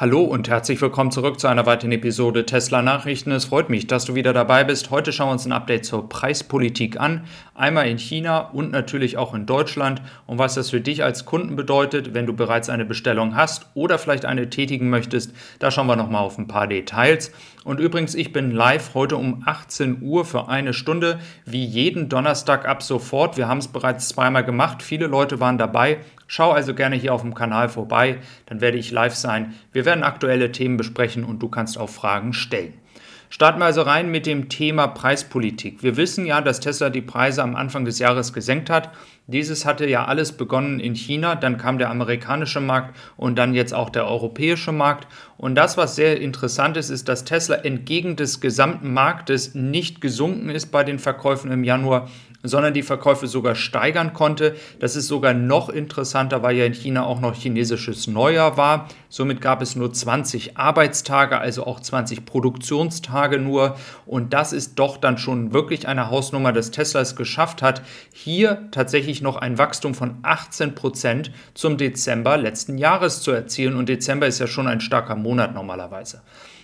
Hallo und herzlich willkommen zurück zu einer weiteren Episode Tesla Nachrichten. Es freut mich, dass du wieder dabei bist. Heute schauen wir uns ein Update zur Preispolitik an. Einmal in China und natürlich auch in Deutschland und was das für dich als Kunden bedeutet, wenn du bereits eine Bestellung hast oder vielleicht eine tätigen möchtest. Da schauen wir nochmal auf ein paar Details. Und übrigens, ich bin live heute um 18 Uhr für eine Stunde, wie jeden Donnerstag ab sofort. Wir haben es bereits zweimal gemacht. Viele Leute waren dabei. Schau also gerne hier auf dem Kanal vorbei, dann werde ich live sein. Wir werden aktuelle Themen besprechen und du kannst auch Fragen stellen. Starten wir also rein mit dem Thema Preispolitik. Wir wissen ja, dass Tesla die Preise am Anfang des Jahres gesenkt hat. Dieses hatte ja alles begonnen in China, dann kam der amerikanische Markt und dann jetzt auch der europäische Markt. Und das, was sehr interessant ist, ist, dass Tesla entgegen des gesamten Marktes nicht gesunken ist bei den Verkäufen im Januar, sondern die Verkäufe sogar steigern konnte. Das ist sogar noch interessanter, weil ja in China auch noch chinesisches Neujahr war. Somit gab es nur 20 Arbeitstage, also auch 20 Produktionstage nur. Und das ist doch dann schon wirklich eine Hausnummer, dass Tesla es geschafft hat, hier tatsächlich noch ein Wachstum von 18 Prozent zum Dezember letzten Jahres zu erzielen. Und Dezember ist ja schon ein starker Monat normalerweise.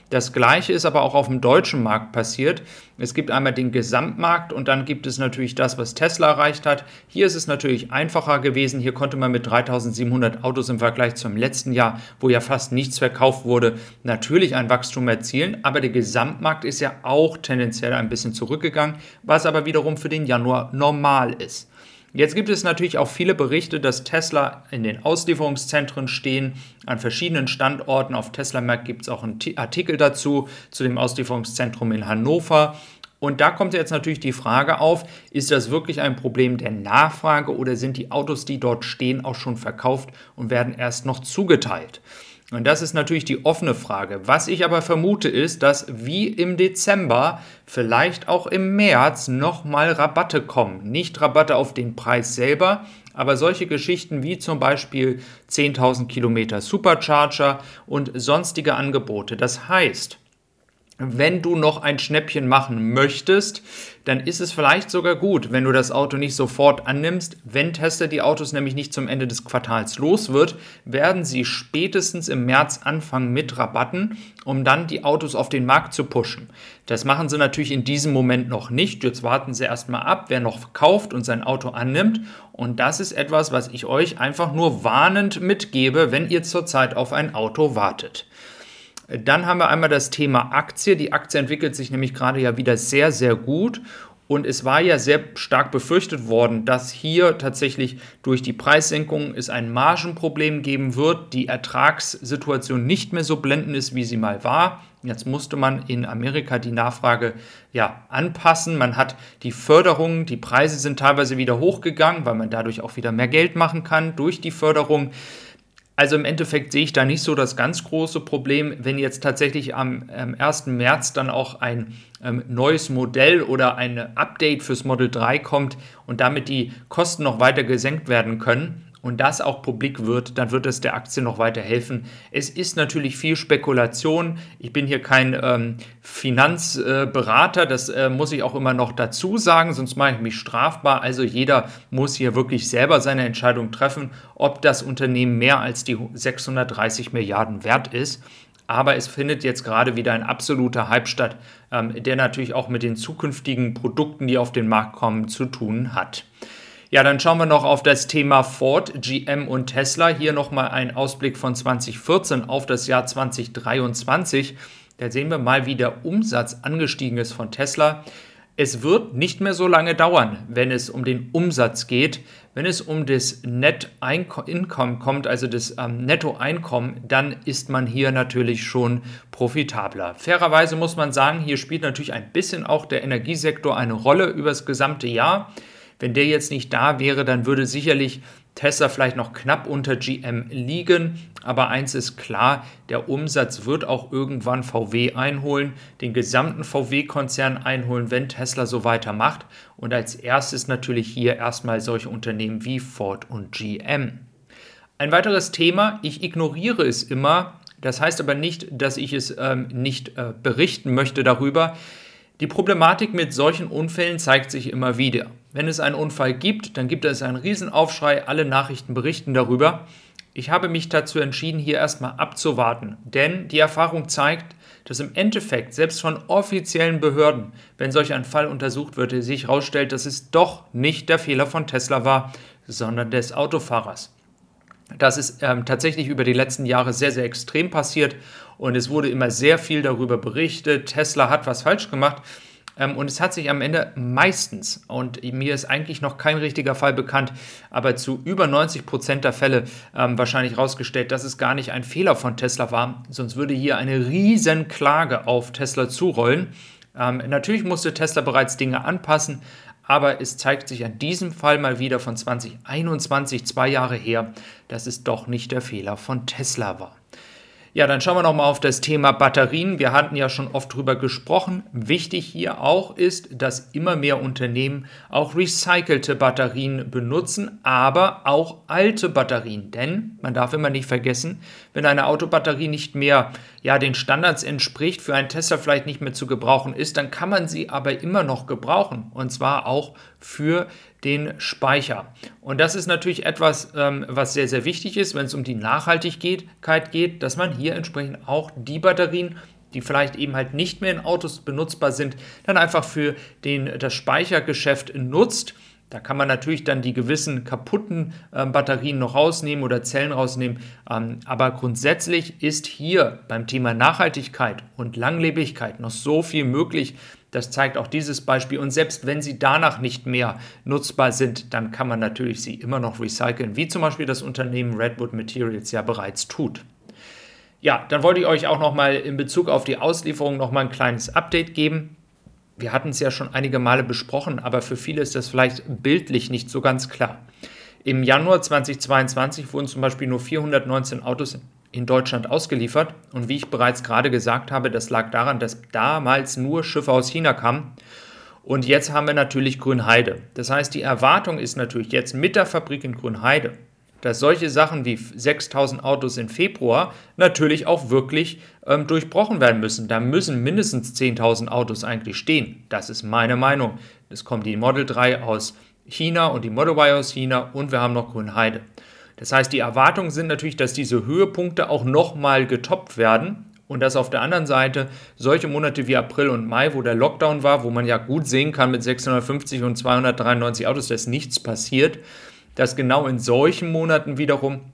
Das gleiche ist aber auch auf dem deutschen Markt passiert. Es gibt einmal den Gesamtmarkt und dann gibt es natürlich das, was Tesla erreicht hat. Hier ist es natürlich einfacher gewesen. Hier konnte man mit 3700 Autos im Vergleich zum letzten Jahr, wo ja fast nichts verkauft wurde, natürlich ein Wachstum erzielen. Aber der Gesamtmarkt ist ja auch tendenziell ein bisschen zurückgegangen, was aber wiederum für den Januar normal ist. Jetzt gibt es natürlich auch viele Berichte, dass Tesla in den Auslieferungszentren stehen, an verschiedenen Standorten. Auf Tesla Mac gibt es auch einen Artikel dazu, zu dem Auslieferungszentrum in Hannover. Und da kommt jetzt natürlich die Frage auf, ist das wirklich ein Problem der Nachfrage oder sind die Autos, die dort stehen, auch schon verkauft und werden erst noch zugeteilt? Und das ist natürlich die offene Frage. Was ich aber vermute ist, dass wie im Dezember vielleicht auch im März nochmal Rabatte kommen. Nicht Rabatte auf den Preis selber, aber solche Geschichten wie zum Beispiel 10.000 Kilometer Supercharger und sonstige Angebote. Das heißt, wenn du noch ein Schnäppchen machen möchtest, dann ist es vielleicht sogar gut, wenn du das Auto nicht sofort annimmst. Wenn Tesla die Autos nämlich nicht zum Ende des Quartals los wird, werden sie spätestens im März anfangen mit Rabatten, um dann die Autos auf den Markt zu pushen. Das machen sie natürlich in diesem Moment noch nicht. Jetzt warten sie erstmal ab, wer noch kauft und sein Auto annimmt. Und das ist etwas, was ich euch einfach nur warnend mitgebe, wenn ihr zurzeit auf ein Auto wartet. Dann haben wir einmal das Thema Aktie. Die Aktie entwickelt sich nämlich gerade ja wieder sehr, sehr gut. Und es war ja sehr stark befürchtet worden, dass hier tatsächlich durch die Preissenkung es ein Margenproblem geben wird, die Ertragssituation nicht mehr so blendend ist, wie sie mal war. Jetzt musste man in Amerika die Nachfrage ja, anpassen. Man hat die Förderung, die Preise sind teilweise wieder hochgegangen, weil man dadurch auch wieder mehr Geld machen kann durch die Förderung. Also im Endeffekt sehe ich da nicht so das ganz große Problem, wenn jetzt tatsächlich am ähm, 1. März dann auch ein ähm, neues Modell oder ein Update fürs Model 3 kommt und damit die Kosten noch weiter gesenkt werden können und das auch publik wird, dann wird es der Aktie noch weiter helfen. Es ist natürlich viel Spekulation. Ich bin hier kein ähm, Finanzberater, äh, das äh, muss ich auch immer noch dazu sagen, sonst mache ich mich strafbar. Also jeder muss hier wirklich selber seine Entscheidung treffen, ob das Unternehmen mehr als die 630 Milliarden wert ist. Aber es findet jetzt gerade wieder ein absoluter Hype statt, ähm, der natürlich auch mit den zukünftigen Produkten, die auf den Markt kommen, zu tun hat. Ja, dann schauen wir noch auf das Thema Ford, GM und Tesla. Hier nochmal ein Ausblick von 2014 auf das Jahr 2023. Da sehen wir mal, wie der Umsatz angestiegen ist von Tesla. Es wird nicht mehr so lange dauern, wenn es um den Umsatz geht. Wenn es um das Net Income kommt, also das ähm, Nettoeinkommen, dann ist man hier natürlich schon profitabler. Fairerweise muss man sagen, hier spielt natürlich ein bisschen auch der Energiesektor eine Rolle über das gesamte Jahr. Wenn der jetzt nicht da wäre, dann würde sicherlich Tesla vielleicht noch knapp unter GM liegen. Aber eins ist klar, der Umsatz wird auch irgendwann VW einholen, den gesamten VW-Konzern einholen, wenn Tesla so weitermacht. Und als erstes natürlich hier erstmal solche Unternehmen wie Ford und GM. Ein weiteres Thema, ich ignoriere es immer, das heißt aber nicht, dass ich es ähm, nicht äh, berichten möchte darüber. Die Problematik mit solchen Unfällen zeigt sich immer wieder. Wenn es einen Unfall gibt, dann gibt es einen Riesenaufschrei, alle Nachrichten berichten darüber. Ich habe mich dazu entschieden, hier erstmal abzuwarten, denn die Erfahrung zeigt, dass im Endeffekt selbst von offiziellen Behörden, wenn solch ein Fall untersucht wird, sich herausstellt, dass es doch nicht der Fehler von Tesla war, sondern des Autofahrers. Das ist ähm, tatsächlich über die letzten Jahre sehr, sehr extrem passiert und es wurde immer sehr viel darüber berichtet. Tesla hat was falsch gemacht. Ähm, und es hat sich am Ende meistens, und mir ist eigentlich noch kein richtiger Fall bekannt, aber zu über 90 Prozent der Fälle ähm, wahrscheinlich herausgestellt, dass es gar nicht ein Fehler von Tesla war, sonst würde hier eine riesen Klage auf Tesla zurollen. Ähm, natürlich musste Tesla bereits Dinge anpassen, aber es zeigt sich an diesem Fall mal wieder von 2021, zwei Jahre her, dass es doch nicht der Fehler von Tesla war. Ja, dann schauen wir nochmal auf das Thema Batterien. Wir hatten ja schon oft drüber gesprochen. Wichtig hier auch ist, dass immer mehr Unternehmen auch recycelte Batterien benutzen, aber auch alte Batterien. Denn man darf immer nicht vergessen, wenn eine Autobatterie nicht mehr ja, den Standards entspricht, für einen Tesla vielleicht nicht mehr zu gebrauchen ist, dann kann man sie aber immer noch gebrauchen. Und zwar auch für den Speicher. Und das ist natürlich etwas, ähm, was sehr, sehr wichtig ist, wenn es um die Nachhaltigkeit geht, dass man hier entsprechend auch die Batterien die vielleicht eben halt nicht mehr in Autos benutzbar sind, dann einfach für den, das Speichergeschäft nutzt. Da kann man natürlich dann die gewissen kaputten äh, Batterien noch rausnehmen oder Zellen rausnehmen. Ähm, aber grundsätzlich ist hier beim Thema Nachhaltigkeit und Langlebigkeit noch so viel möglich, das zeigt auch dieses Beispiel. Und selbst wenn sie danach nicht mehr nutzbar sind, dann kann man natürlich sie immer noch recyceln, wie zum Beispiel das Unternehmen Redwood Materials ja bereits tut. Ja, dann wollte ich euch auch nochmal in Bezug auf die Auslieferung nochmal ein kleines Update geben. Wir hatten es ja schon einige Male besprochen, aber für viele ist das vielleicht bildlich nicht so ganz klar. Im Januar 2022 wurden zum Beispiel nur 419 Autos in Deutschland ausgeliefert. Und wie ich bereits gerade gesagt habe, das lag daran, dass damals nur Schiffe aus China kamen. Und jetzt haben wir natürlich Grünheide. Das heißt, die Erwartung ist natürlich jetzt mit der Fabrik in Grünheide, dass solche Sachen wie 6000 Autos im Februar natürlich auch wirklich ähm, durchbrochen werden müssen. Da müssen mindestens 10.000 Autos eigentlich stehen. Das ist meine Meinung. Es kommt die Model 3 aus China und die Model Y aus China und wir haben noch Grünheide. Das heißt, die Erwartungen sind natürlich, dass diese Höhepunkte auch nochmal getoppt werden und dass auf der anderen Seite solche Monate wie April und Mai, wo der Lockdown war, wo man ja gut sehen kann mit 650 und 293 Autos, dass nichts passiert, dass genau in solchen Monaten wiederum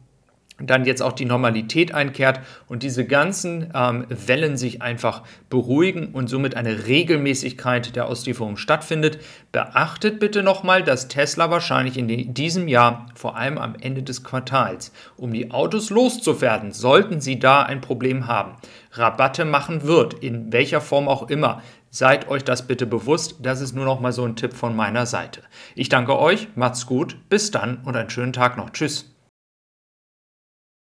dann jetzt auch die Normalität einkehrt und diese ganzen ähm, Wellen sich einfach beruhigen und somit eine Regelmäßigkeit der Auslieferung stattfindet. Beachtet bitte nochmal, dass Tesla wahrscheinlich in diesem Jahr, vor allem am Ende des Quartals, um die Autos loszuwerden, sollten sie da ein Problem haben, Rabatte machen wird, in welcher Form auch immer. Seid euch das bitte bewusst. Das ist nur noch mal so ein Tipp von meiner Seite. Ich danke euch, macht's gut, bis dann und einen schönen Tag noch. Tschüss.